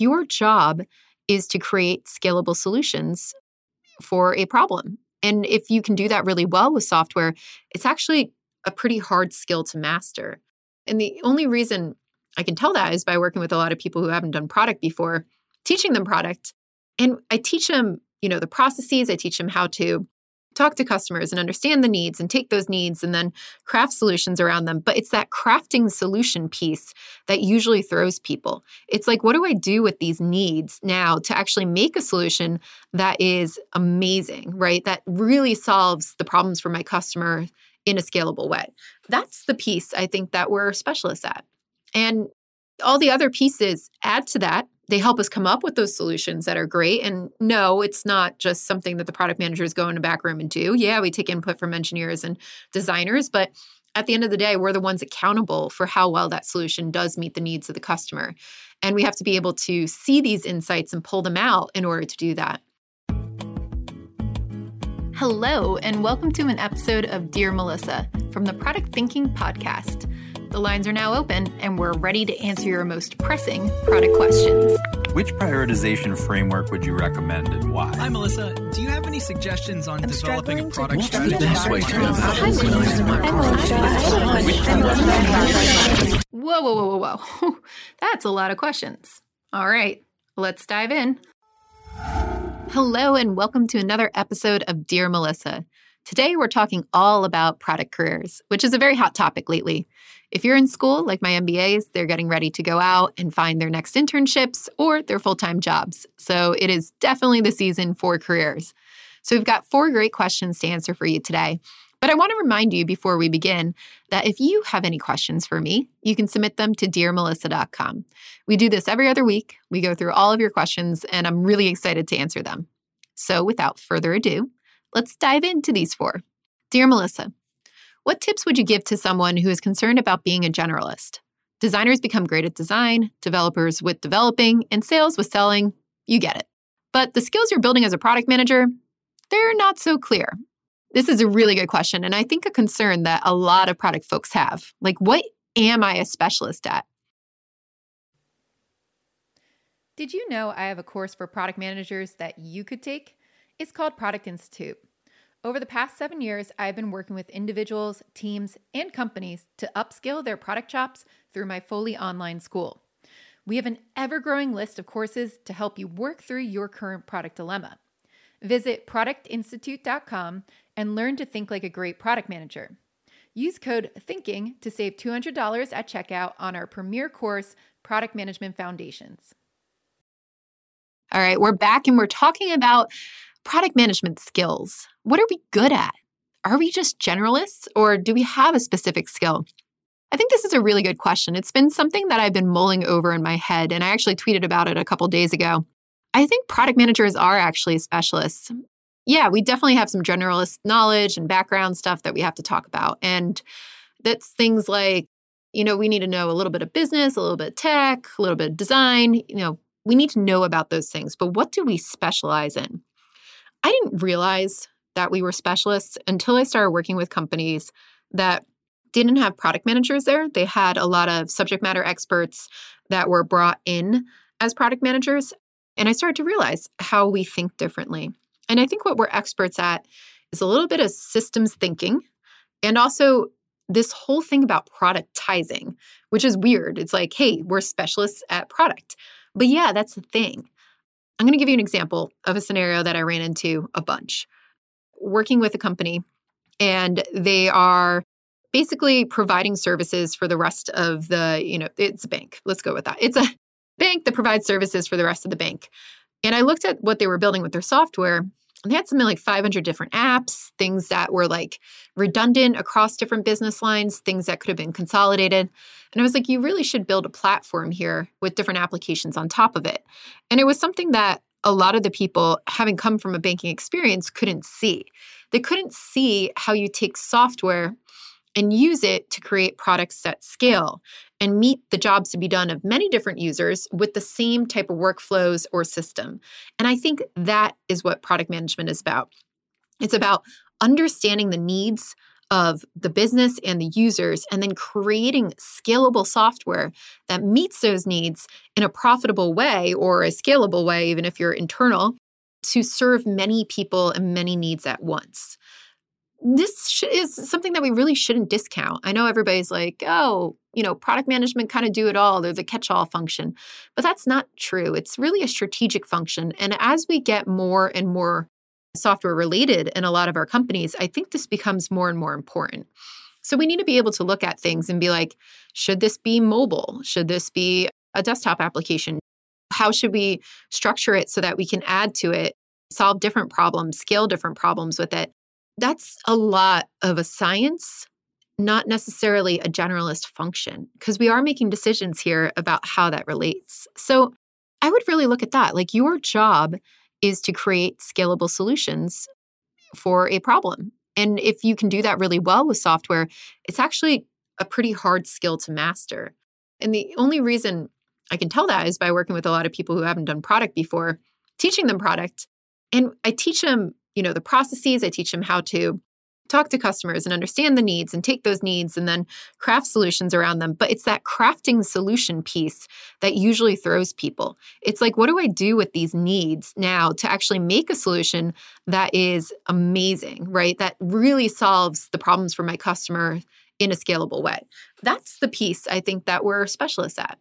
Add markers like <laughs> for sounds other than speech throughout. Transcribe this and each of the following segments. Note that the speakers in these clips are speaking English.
Your job is to create scalable solutions for a problem. And if you can do that really well with software, it's actually a pretty hard skill to master. And the only reason I can tell that is by working with a lot of people who haven't done product before, teaching them product. And I teach them, you know, the processes, I teach them how to talk to customers and understand the needs and take those needs and then craft solutions around them. But it's that crafting solution piece that usually throws people. It's like, what do I do with these needs now to actually make a solution that is amazing, right? That really solves the problems for my customer in a scalable way. That's the piece I think that we're specialists at. And all the other pieces add to that. They help us come up with those solutions that are great. And no, it's not just something that the product managers go in a back room and do. Yeah, we take input from engineers and designers, but at the end of the day, we're the ones accountable for how well that solution does meet the needs of the customer. And we have to be able to see these insights and pull them out in order to do that. Hello, and welcome to an episode of Dear Melissa from the Product Thinking Podcast. The lines are now open, and we're ready to answer your most pressing product questions. Which prioritization framework would you recommend and why? Hi, Melissa. Do you have any suggestions on I'm developing a struggling to product strategy? best way to go about Whoa, whoa, whoa, whoa, whoa. <laughs> That's a lot of questions. All right, let's dive in. Hello, and welcome to another episode of Dear Melissa. Today, we're talking all about product careers, which is a very hot topic lately. If you're in school, like my MBAs, they're getting ready to go out and find their next internships or their full time jobs. So it is definitely the season for careers. So we've got four great questions to answer for you today. But I want to remind you before we begin that if you have any questions for me, you can submit them to dearmelissa.com. We do this every other week. We go through all of your questions, and I'm really excited to answer them. So without further ado, let's dive into these four. Dear Melissa, what tips would you give to someone who is concerned about being a generalist? Designers become great at design, developers with developing, and sales with selling. You get it. But the skills you're building as a product manager, they're not so clear. This is a really good question, and I think a concern that a lot of product folks have. Like, what am I a specialist at? Did you know I have a course for product managers that you could take? It's called Product Institute. Over the past seven years, I've been working with individuals, teams, and companies to upskill their product chops through my fully online school. We have an ever growing list of courses to help you work through your current product dilemma. Visit productinstitute.com and learn to think like a great product manager. Use code THINKING to save $200 at checkout on our premier course, Product Management Foundations. All right, we're back and we're talking about product management skills. What are we good at? Are we just generalists or do we have a specific skill? I think this is a really good question. It's been something that I've been mulling over in my head, and I actually tweeted about it a couple days ago. I think product managers are actually specialists. Yeah, we definitely have some generalist knowledge and background stuff that we have to talk about. And that's things like, you know, we need to know a little bit of business, a little bit of tech, a little bit of design. You know, we need to know about those things. But what do we specialize in? I didn't realize that we were specialists until I started working with companies that didn't have product managers there. They had a lot of subject matter experts that were brought in as product managers. And I started to realize how we think differently. And I think what we're experts at is a little bit of systems thinking and also this whole thing about productizing, which is weird. It's like, hey, we're specialists at product. But yeah, that's the thing. I'm going to give you an example of a scenario that I ran into a bunch. Working with a company, and they are basically providing services for the rest of the, you know, it's a bank. Let's go with that. It's a <laughs> bank that provides services for the rest of the bank. And I looked at what they were building with their software, they had something like 500 different apps, things that were like redundant across different business lines, things that could have been consolidated. And I was like, you really should build a platform here with different applications on top of it. And it was something that a lot of the people, having come from a banking experience, couldn't see. They couldn't see how you take software and use it to create products at scale and meet the jobs to be done of many different users with the same type of workflows or system. And I think that is what product management is about. It's about understanding the needs of the business and the users, and then creating scalable software that meets those needs in a profitable way or a scalable way, even if you're internal, to serve many people and many needs at once. This sh- is something that we really shouldn't discount. I know everybody's like, oh, you know, product management kind of do it all. They're the catch all function. But that's not true. It's really a strategic function. And as we get more and more software related in a lot of our companies, I think this becomes more and more important. So we need to be able to look at things and be like, should this be mobile? Should this be a desktop application? How should we structure it so that we can add to it, solve different problems, scale different problems with it? That's a lot of a science, not necessarily a generalist function, because we are making decisions here about how that relates. So I would really look at that. Like your job is to create scalable solutions for a problem. And if you can do that really well with software, it's actually a pretty hard skill to master. And the only reason I can tell that is by working with a lot of people who haven't done product before, teaching them product. And I teach them, you know, the processes, I teach them how to talk to customers and understand the needs and take those needs and then craft solutions around them. But it's that crafting solution piece that usually throws people. It's like, what do I do with these needs now to actually make a solution that is amazing, right? That really solves the problems for my customer in a scalable way. That's the piece I think that we're specialists at.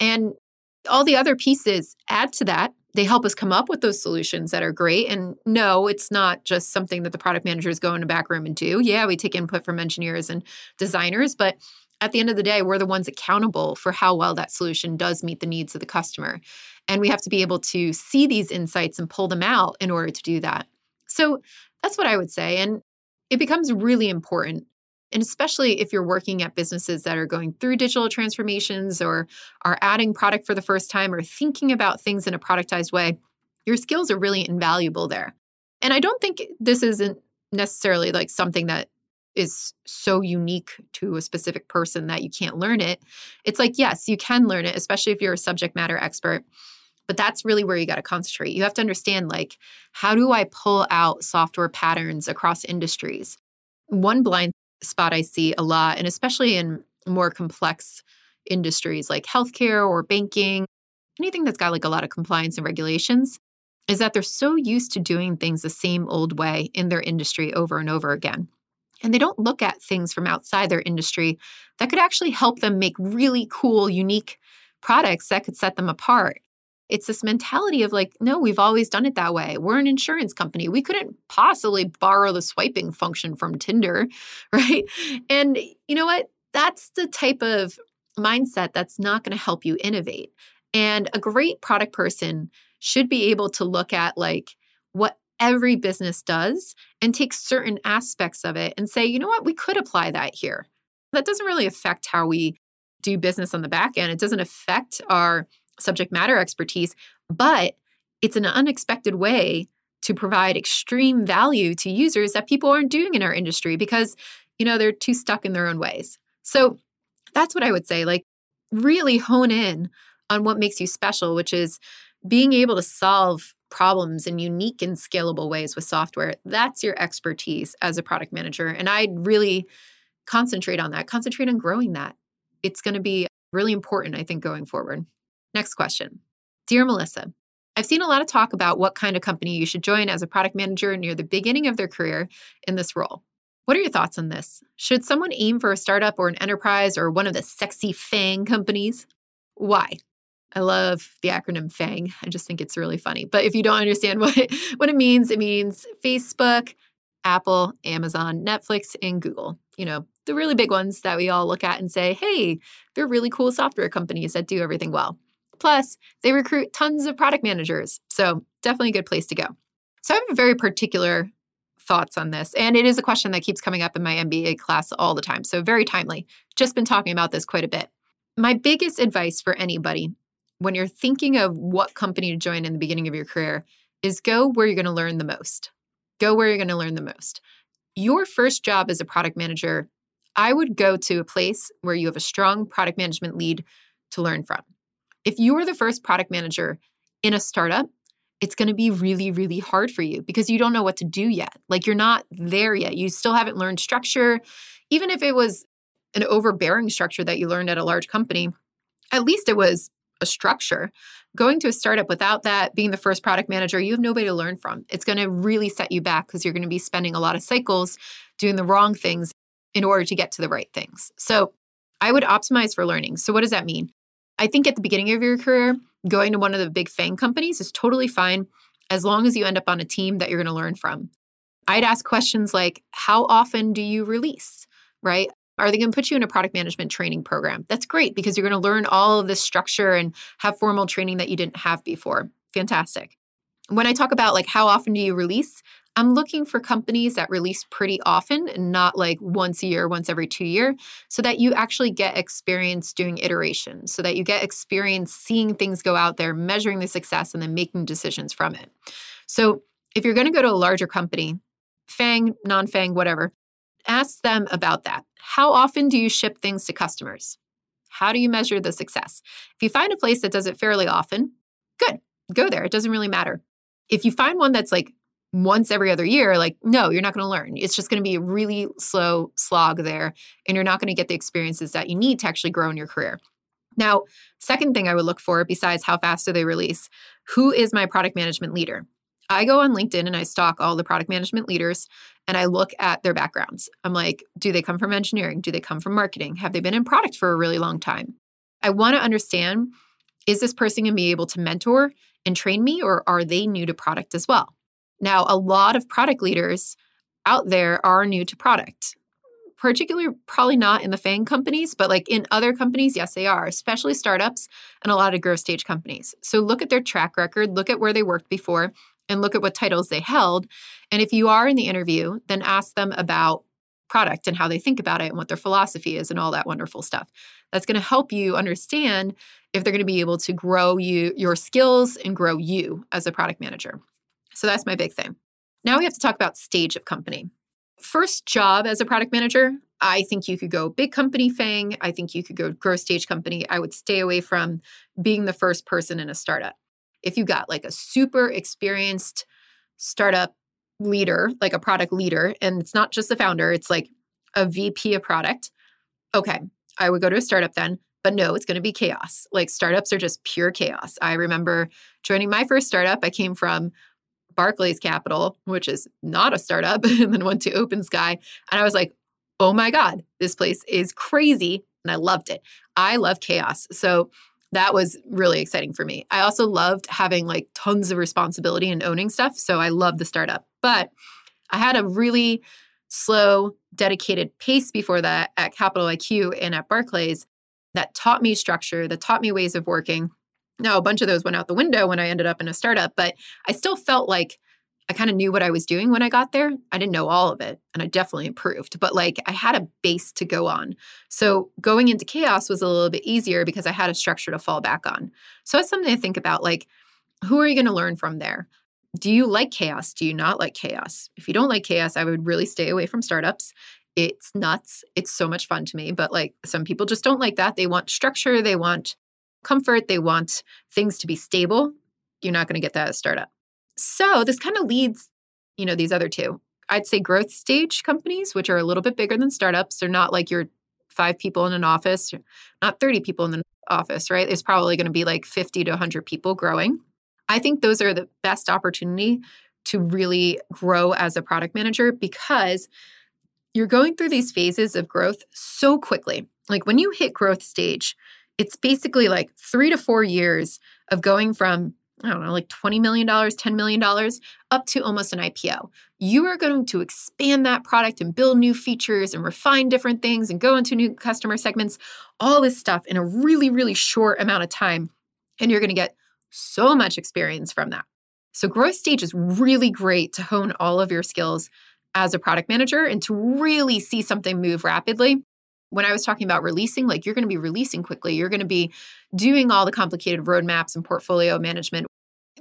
And all the other pieces add to that they help us come up with those solutions that are great. And no, it's not just something that the product managers go in a back room and do. Yeah, we take input from engineers and designers, but at the end of the day, we're the ones accountable for how well that solution does meet the needs of the customer. And we have to be able to see these insights and pull them out in order to do that. So that's what I would say. And it becomes really important and especially if you're working at businesses that are going through digital transformations or are adding product for the first time or thinking about things in a productized way, your skills are really invaluable there. And I don't think this isn't necessarily like something that is so unique to a specific person that you can't learn it. It's like, yes, you can learn it, especially if you're a subject matter expert. But that's really where you got to concentrate. You have to understand like, how do I pull out software patterns across industries? One blind spot I see a lot, and especially in more complex industries like healthcare or banking, anything that's got like a lot of compliance and regulations, is that they're so used to doing things the same old way in their industry over and over again. And they don't look at things from outside their industry that could actually help them make really cool, unique products that could set them apart. It's this mentality of like, no, we've always done it that way. We're an insurance company. We couldn't possibly borrow the swiping function from Tinder, <laughs> right? And you know what? That's the type of mindset that's not going to help you innovate. And a great product person should be able to look at like what every business does and take certain aspects of it and say, you know what, we could apply that here. That doesn't really affect how we do business on the back end. It doesn't affect our subject matter expertise, but it's an unexpected way to provide extreme value to users that people aren't doing in our industry because, you know, they're too stuck in their own ways. So that's what I would say. Like, really hone in on what makes you special, which is being able to solve problems in unique and scalable ways with software. That's your expertise as a product manager. And I'd really concentrate on that, concentrate on growing that. It's going to be really important, I think, going forward. Next question Dear Melissa, I've seen a lot of talk about what kind of company you should join as a product manager near the beginning of their career in this role. What are your thoughts on this? Should someone aim for a startup or an enterprise or one of the sexy FANG companies? Why? I love the acronym FANG. I just think it's really funny. But if you don't understand <laughs> what it, what it means, it means Facebook, Apple, Amazon, Netflix, and Google. You know, the really big ones that we all look at and say, hey, they're really cool software companies that do everything well. Plus, they recruit tons of product managers. So, definitely a good place to go. So, I have very particular thoughts on this. And it is a question that keeps coming up in my MBA class all the time. So, very timely. Just been talking about this quite a bit. My biggest advice for anybody when you're thinking of what company to join in the beginning of your career is go where you're going to learn the most. Go where you're going to learn the most. Your first job as a product manager, I would go to a place where you have a strong product management lead to learn from. If you are the first product manager in a startup, it's going to be really, really hard for you because you don't know what to do yet. Like you're not there yet. You still haven't learned structure. Even if it was an overbearing structure that you learned at a large company, at least it was a structure. Going to a startup without that, being the first product manager, you have nobody to learn from. It's going to really set you back because you're going to be spending a lot of cycles doing the wrong things in order to get to the right things. So I would optimize for learning. So, what does that mean? I think at the beginning of your career, going to one of the big FANG companies is totally fine as long as you end up on a team that you're going to learn from. I'd ask questions like, How often do you release? Right? Are they going to put you in a product management training program? That's great because you're going to learn all of this structure and have formal training that you didn't have before. Fantastic. When I talk about like how often do you release, I'm looking for companies that release pretty often and not like once a year, once every two year, so that you actually get experience doing iterations, so that you get experience seeing things go out there, measuring the success, and then making decisions from it. So if you're going to go to a larger company, FANG, non FANG, whatever, ask them about that. How often do you ship things to customers? How do you measure the success? If you find a place that does it fairly often, good, go there. It doesn't really matter. If you find one that's like once every other year, like, no, you're not going to learn. It's just going to be a really slow slog there, and you're not going to get the experiences that you need to actually grow in your career. Now, second thing I would look for besides how fast do they release, who is my product management leader? I go on LinkedIn and I stalk all the product management leaders and I look at their backgrounds. I'm like, do they come from engineering? Do they come from marketing? Have they been in product for a really long time? I want to understand is this person going to be able to mentor and train me or are they new to product as well? Now, a lot of product leaders out there are new to product, particularly probably not in the FANG companies, but like in other companies, yes, they are, especially startups and a lot of growth stage companies. So look at their track record, look at where they worked before, and look at what titles they held. And if you are in the interview, then ask them about product and how they think about it and what their philosophy is and all that wonderful stuff. That's going to help you understand if they're going to be able to grow you your skills and grow you as a product manager. So that's my big thing. Now we have to talk about stage of company. First job as a product manager, I think you could go big company FANG. I think you could go growth stage company. I would stay away from being the first person in a startup. If you got like a super experienced startup leader, like a product leader, and it's not just the founder, it's like a VP of product, okay, I would go to a startup then. But no, it's going to be chaos. Like startups are just pure chaos. I remember joining my first startup. I came from Barclays Capital, which is not a startup, <laughs> and then went to OpenSky. And I was like, oh my God, this place is crazy. And I loved it. I love chaos. So that was really exciting for me. I also loved having like tons of responsibility and owning stuff. So I love the startup. But I had a really slow, dedicated pace before that at Capital IQ and at Barclays that taught me structure, that taught me ways of working. Now, a bunch of those went out the window when I ended up in a startup, but I still felt like I kind of knew what I was doing when I got there. I didn't know all of it, and I definitely improved, but like I had a base to go on. So going into chaos was a little bit easier because I had a structure to fall back on. So that's something to think about. Like, who are you going to learn from there? Do you like chaos? Do you not like chaos? If you don't like chaos, I would really stay away from startups. It's nuts. It's so much fun to me, but like some people just don't like that. They want structure, they want comfort, they want things to be stable. You're not going to get that at a startup. So this kind of leads, you know, these other two. I'd say growth stage companies, which are a little bit bigger than startups. They're not like your five people in an office, not 30 people in the office, right? It's probably going to be like 50 to 100 people growing. I think those are the best opportunity to really grow as a product manager because you're going through these phases of growth so quickly. Like when you hit growth stage, it's basically like three to four years of going from I don't know, like $20 million, $10 million, up to almost an IPO. You are going to expand that product and build new features and refine different things and go into new customer segments, all this stuff in a really, really short amount of time. And you're going to get so much experience from that. So, growth stage is really great to hone all of your skills as a product manager and to really see something move rapidly when I was talking about releasing, like you're going to be releasing quickly. You're going to be doing all the complicated roadmaps and portfolio management.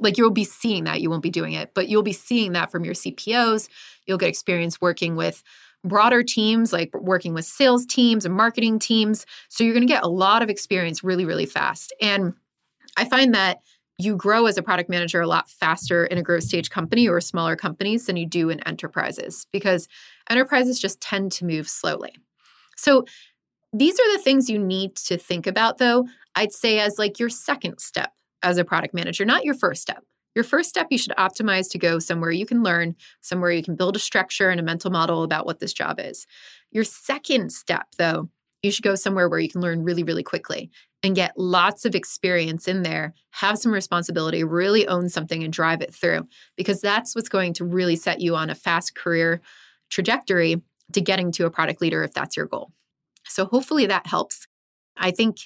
Like you'll be seeing that. You won't be doing it, but you'll be seeing that from your CPOs. You'll get experience working with broader teams, like working with sales teams and marketing teams. So you're going to get a lot of experience really, really fast. And I find that you grow as a product manager a lot faster in a growth stage company or smaller companies than you do in enterprises because enterprises just tend to move slowly. So these are the things you need to think about though, I'd say as like your second step as a product manager, not your first step. Your first step, you should optimize to go somewhere you can learn, somewhere you can build a structure and a mental model about what this job is. Your second step, though, you should go somewhere where you can learn really, really quickly and get lots of experience in there, have some responsibility, really own something and drive it through, because that's what's going to really set you on a fast career trajectory to getting to a product leader if that's your goal. So hopefully that helps. I think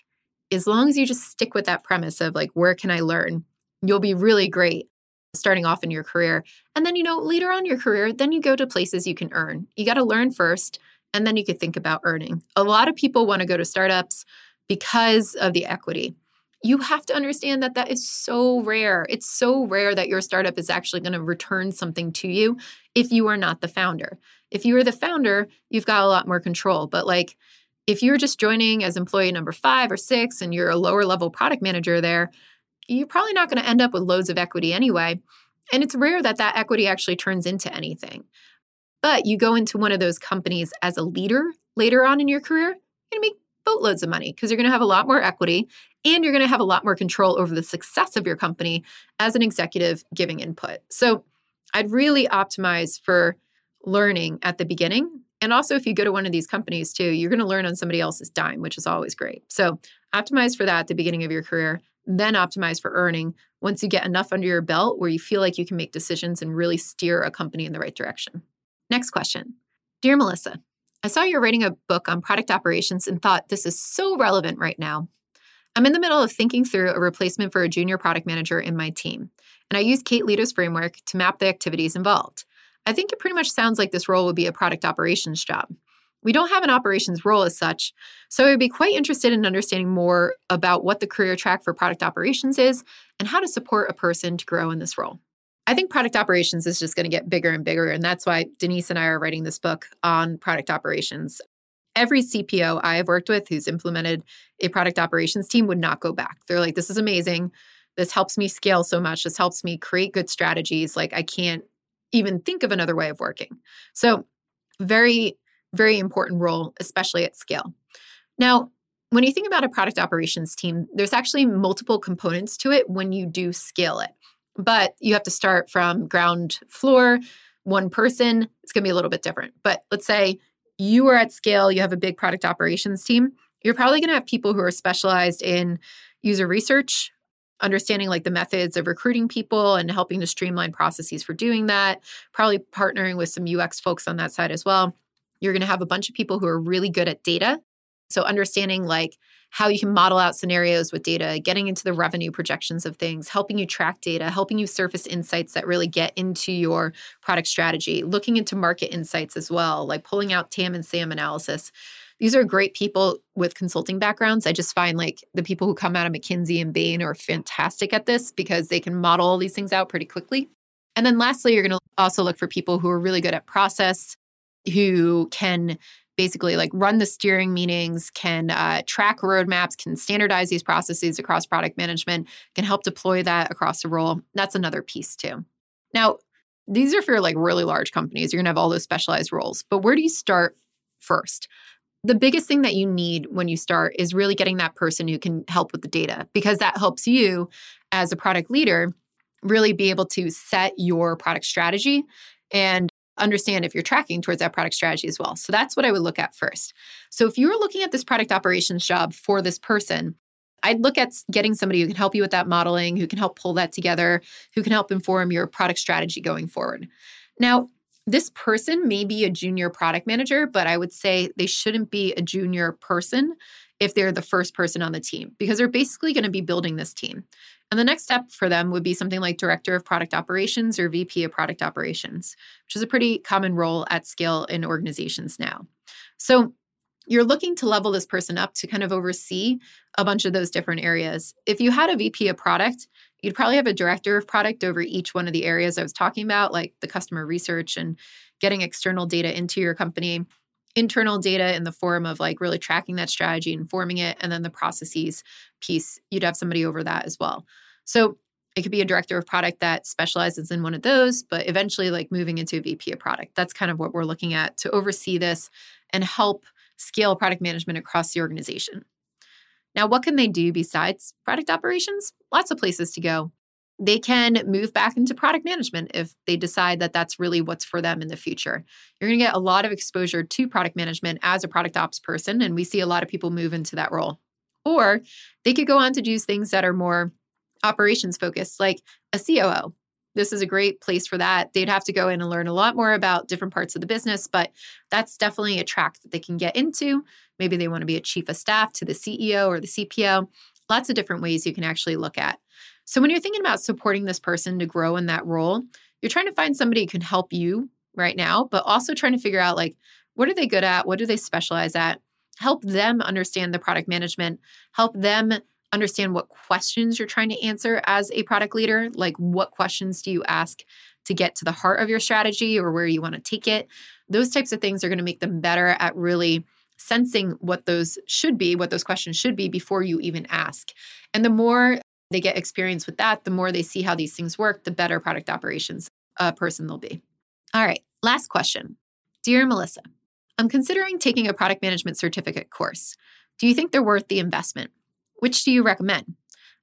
as long as you just stick with that premise of like, where can I learn? You'll be really great starting off in your career. And then, you know, later on your career, then you go to places you can earn. You got to learn first, and then you could think about earning. A lot of people want to go to startups because of the equity. You have to understand that that is so rare. It's so rare that your startup is actually going to return something to you if you are not the founder. If you are the founder, you've got a lot more control. But like, if you're just joining as employee number five or six and you're a lower level product manager there, you're probably not going to end up with loads of equity anyway. And it's rare that that equity actually turns into anything. But you go into one of those companies as a leader later on in your career, you're going to make boatloads of money because you're going to have a lot more equity and you're going to have a lot more control over the success of your company as an executive giving input. So I'd really optimize for learning at the beginning. And also, if you go to one of these companies too, you're going to learn on somebody else's dime, which is always great. So optimize for that at the beginning of your career then optimize for earning once you get enough under your belt where you feel like you can make decisions and really steer a company in the right direction. Next question Dear Melissa, I saw you're writing a book on product operations and thought this is so relevant right now. I'm in the middle of thinking through a replacement for a junior product manager in my team, and I use Kate Leto's framework to map the activities involved. I think it pretty much sounds like this role would be a product operations job. We don't have an operations role as such, so I would be quite interested in understanding more about what the career track for product operations is and how to support a person to grow in this role. I think product operations is just going to get bigger and bigger, and that's why Denise and I are writing this book on product operations. Every CPO I have worked with who's implemented a product operations team would not go back. They're like, this is amazing. This helps me scale so much. This helps me create good strategies. Like, I can't even think of another way of working. So, very very important role, especially at scale. Now, when you think about a product operations team, there's actually multiple components to it when you do scale it. But you have to start from ground floor, one person, it's going to be a little bit different. But let's say you are at scale, you have a big product operations team, you're probably going to have people who are specialized in user research, understanding like the methods of recruiting people and helping to streamline processes for doing that, probably partnering with some UX folks on that side as well. You're going to have a bunch of people who are really good at data. So, understanding like how you can model out scenarios with data, getting into the revenue projections of things, helping you track data, helping you surface insights that really get into your product strategy, looking into market insights as well, like pulling out TAM and SAM analysis. These are great people with consulting backgrounds. I just find like the people who come out of McKinsey and Bain are fantastic at this because they can model all these things out pretty quickly. And then lastly, you're going to also look for people who are really good at process, who can basically like run the steering meetings, can uh, track roadmaps, can standardize these processes across product management, can help deploy that across the role. That's another piece too. Now, these are for like really large companies. You're going to have all those specialized roles. But where do you start first? The biggest thing that you need when you start is really getting that person who can help with the data because that helps you as a product leader really be able to set your product strategy and understand if you're tracking towards that product strategy as well. So that's what I would look at first. So if you're looking at this product operations job for this person, I'd look at getting somebody who can help you with that modeling, who can help pull that together, who can help inform your product strategy going forward. Now, this person may be a junior product manager, but I would say they shouldn't be a junior person if they're the first person on the team because they're basically going to be building this team. And the next step for them would be something like Director of Product Operations or VP of Product Operations, which is a pretty common role at scale in organizations now. So you're looking to level this person up to kind of oversee a bunch of those different areas. If you had a VP of product, you'd probably have a director of product over each one of the areas I was talking about, like the customer research and getting external data into your company internal data in the form of like really tracking that strategy, and informing it, and then the processes piece, you'd have somebody over that as well. So It could be a director of product that specializes in one of those, but eventually, like moving into a VP of product. That's kind of what we're looking at to oversee this and help scale product management across the organization. Now, what can they do besides product operations? Lots of places to go. They can move back into product management if they decide that that's really what's for them in the future. You're going to get a lot of exposure to product management as a product ops person, and we see a lot of people move into that role. Or they could go on to do things that are more operations focused, like a COO. This is a great place for that. They'd have to go in and learn a lot more about different parts of the business, but that's definitely a track that they can get into. Maybe they want to be a chief of staff to the CEO or the CPO. Lots of different ways you can actually look at. So when you're thinking about supporting this person to grow in that role, you're trying to find somebody who can help you right now, but also trying to figure out like what are they good at? What do they specialize at? Help them understand the product management, help them understand what questions you're trying to answer as a product leader. Like, what questions do you ask to get to the heart of your strategy or where you want to take it? Those types of things are going to make them better at really sensing what those should be, what those questions should be before you even ask. And the more they get experience with that, the more they see how these things work, the better product operations uh, person they'll be. All right, last question. Dear Melissa, I'm considering taking a product management certificate course. Do you think they're worth the investment? Which do you recommend?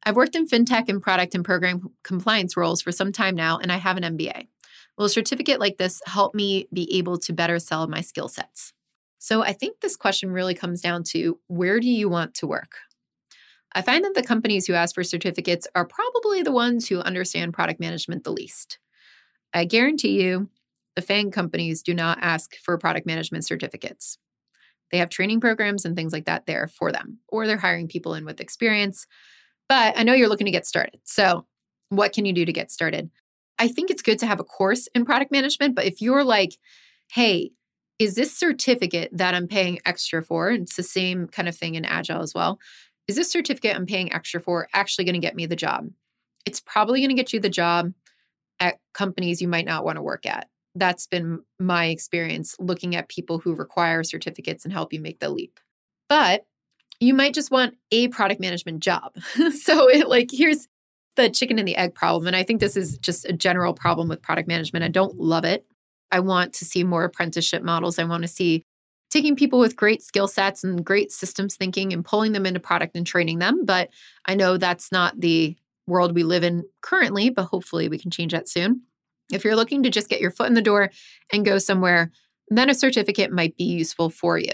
I've worked in fintech and product and program compliance roles for some time now, and I have an MBA. Will a certificate like this help me be able to better sell my skill sets? So I think this question really comes down to where do you want to work? I find that the companies who ask for certificates are probably the ones who understand product management the least. I guarantee you, the FANG companies do not ask for product management certificates. They have training programs and things like that there for them, or they're hiring people in with experience. But I know you're looking to get started. So, what can you do to get started? I think it's good to have a course in product management, but if you're like, hey, is this certificate that I'm paying extra for? It's the same kind of thing in Agile as well. Is this certificate I'm paying extra for actually going to get me the job? It's probably going to get you the job at companies you might not want to work at that's been my experience looking at people who require certificates and help you make the leap. But you might just want a product management job. <laughs> so it like here's the chicken and the egg problem and I think this is just a general problem with product management. I don't love it. I want to see more apprenticeship models. I want to see taking people with great skill sets and great systems thinking and pulling them into product and training them, but I know that's not the world we live in currently, but hopefully we can change that soon. If you're looking to just get your foot in the door and go somewhere, then a certificate might be useful for you.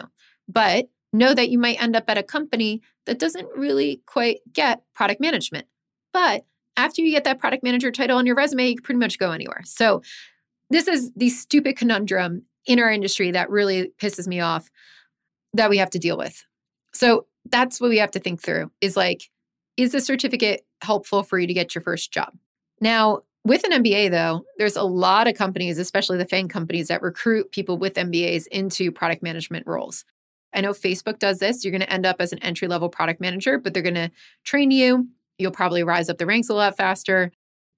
But know that you might end up at a company that doesn't really quite get product management. But after you get that product manager title on your resume, you can pretty much go anywhere. So, this is the stupid conundrum in our industry that really pisses me off that we have to deal with. So, that's what we have to think through is like, is the certificate helpful for you to get your first job? Now, with an MBA, though, there's a lot of companies, especially the FANG companies, that recruit people with MBAs into product management roles. I know Facebook does this. You're going to end up as an entry level product manager, but they're going to train you. You'll probably rise up the ranks a lot faster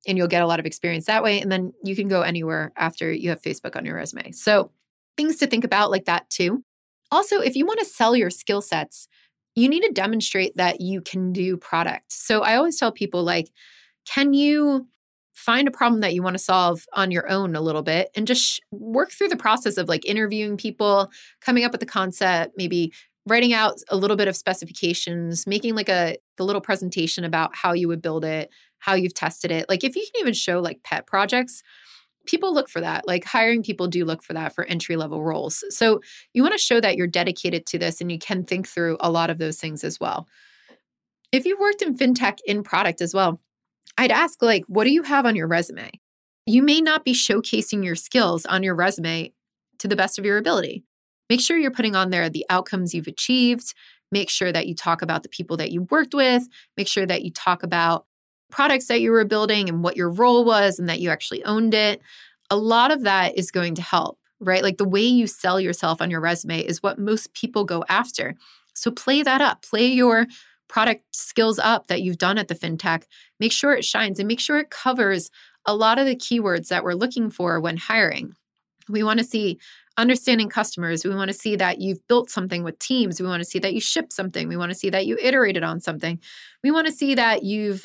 and you'll get a lot of experience that way. And then you can go anywhere after you have Facebook on your resume. So, things to think about like that too. Also, if you want to sell your skill sets, you need to demonstrate that you can do product. So, I always tell people, like, can you find a problem that you want to solve on your own a little bit and just sh- work through the process of like interviewing people, coming up with the concept, maybe writing out a little bit of specifications, making like a, a little presentation about how you would build it, how you've tested it. Like if you can even show like pet projects, people look for that. Like hiring people do look for that for entry level roles. So you want to show that you're dedicated to this and you can think through a lot of those things as well. If you've worked in fintech in product as well, I'd ask, like, what do you have on your resume? You may not be showcasing your skills on your resume to the best of your ability. Make sure you're putting on there the outcomes you've achieved. Make sure that you talk about the people that you worked with. Make sure that you talk about products that you were building and what your role was and that you actually owned it. A lot of that is going to help, right? Like the way you sell yourself on your resume is what most people go after. So play that up. Play your product skills up that you've done at the fintech, make sure it shines and make sure it covers a lot of the keywords that we're looking for when hiring. We want to see understanding customers. We want to see that you've built something with teams. We want to see that you shipped something. We want to see that you iterated on something. We want to see that you've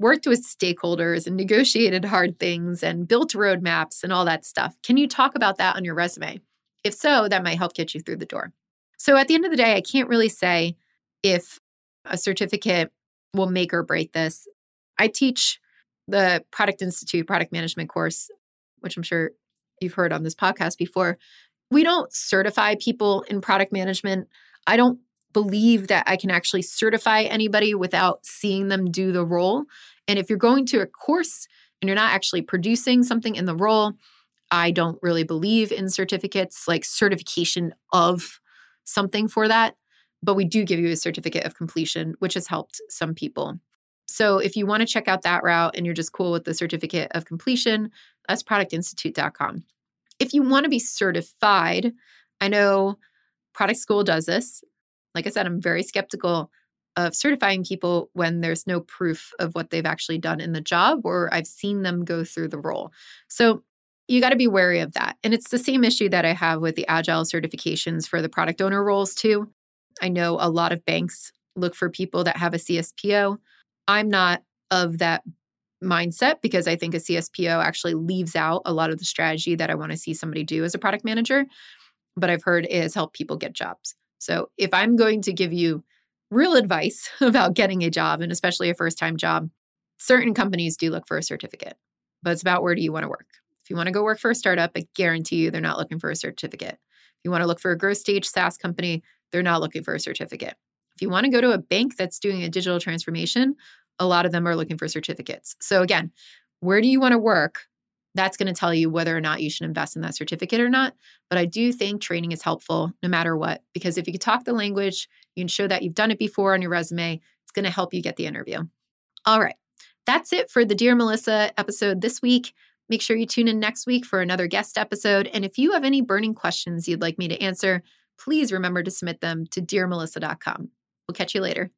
worked with stakeholders and negotiated hard things and built roadmaps and all that stuff. Can you talk about that on your resume? If so, that might help get you through the door. So at the end of the day, I can't really say if a certificate will make or break this. I teach the Product Institute product management course, which I'm sure you've heard on this podcast before. We don't certify people in product management. I don't believe that I can actually certify anybody without seeing them do the role. And if you're going to a course and you're not actually producing something in the role, I don't really believe in certificates like certification of something for that. But we do give you a certificate of completion, which has helped some people. So if you want to check out that route and you're just cool with the certificate of completion, that's productinstitute.com. If you want to be certified, I know Product School does this. Like I said, I'm very skeptical of certifying people when there's no proof of what they've actually done in the job or I've seen them go through the role. So you got to be wary of that. And it's the same issue that I have with the agile certifications for the product owner roles too. I know a lot of banks look for people that have a CSPO. I'm not of that mindset because I think a CSPO actually leaves out a lot of the strategy that I want to see somebody do as a product manager. But I've heard it has helped people get jobs. So if I'm going to give you real advice <laughs> about getting a job and especially a first time job, certain companies do look for a certificate, but it's about where do you want to work. If you want to go work for a startup, I guarantee you they're not looking for a certificate. If you want to look for a growth stage SaaS company, they're not looking for a certificate. If you want to go to a bank that's doing a digital transformation, a lot of them are looking for certificates. So, again, where do you want to work? That's going to tell you whether or not you should invest in that certificate or not. But I do think training is helpful no matter what, because if you can talk the language, you can show that you've done it before on your resume, it's going to help you get the interview. All right. That's it for the Dear Melissa episode this week. Make sure you tune in next week for another guest episode. And if you have any burning questions you'd like me to answer, please remember to submit them to dearmelissa.com. We'll catch you later.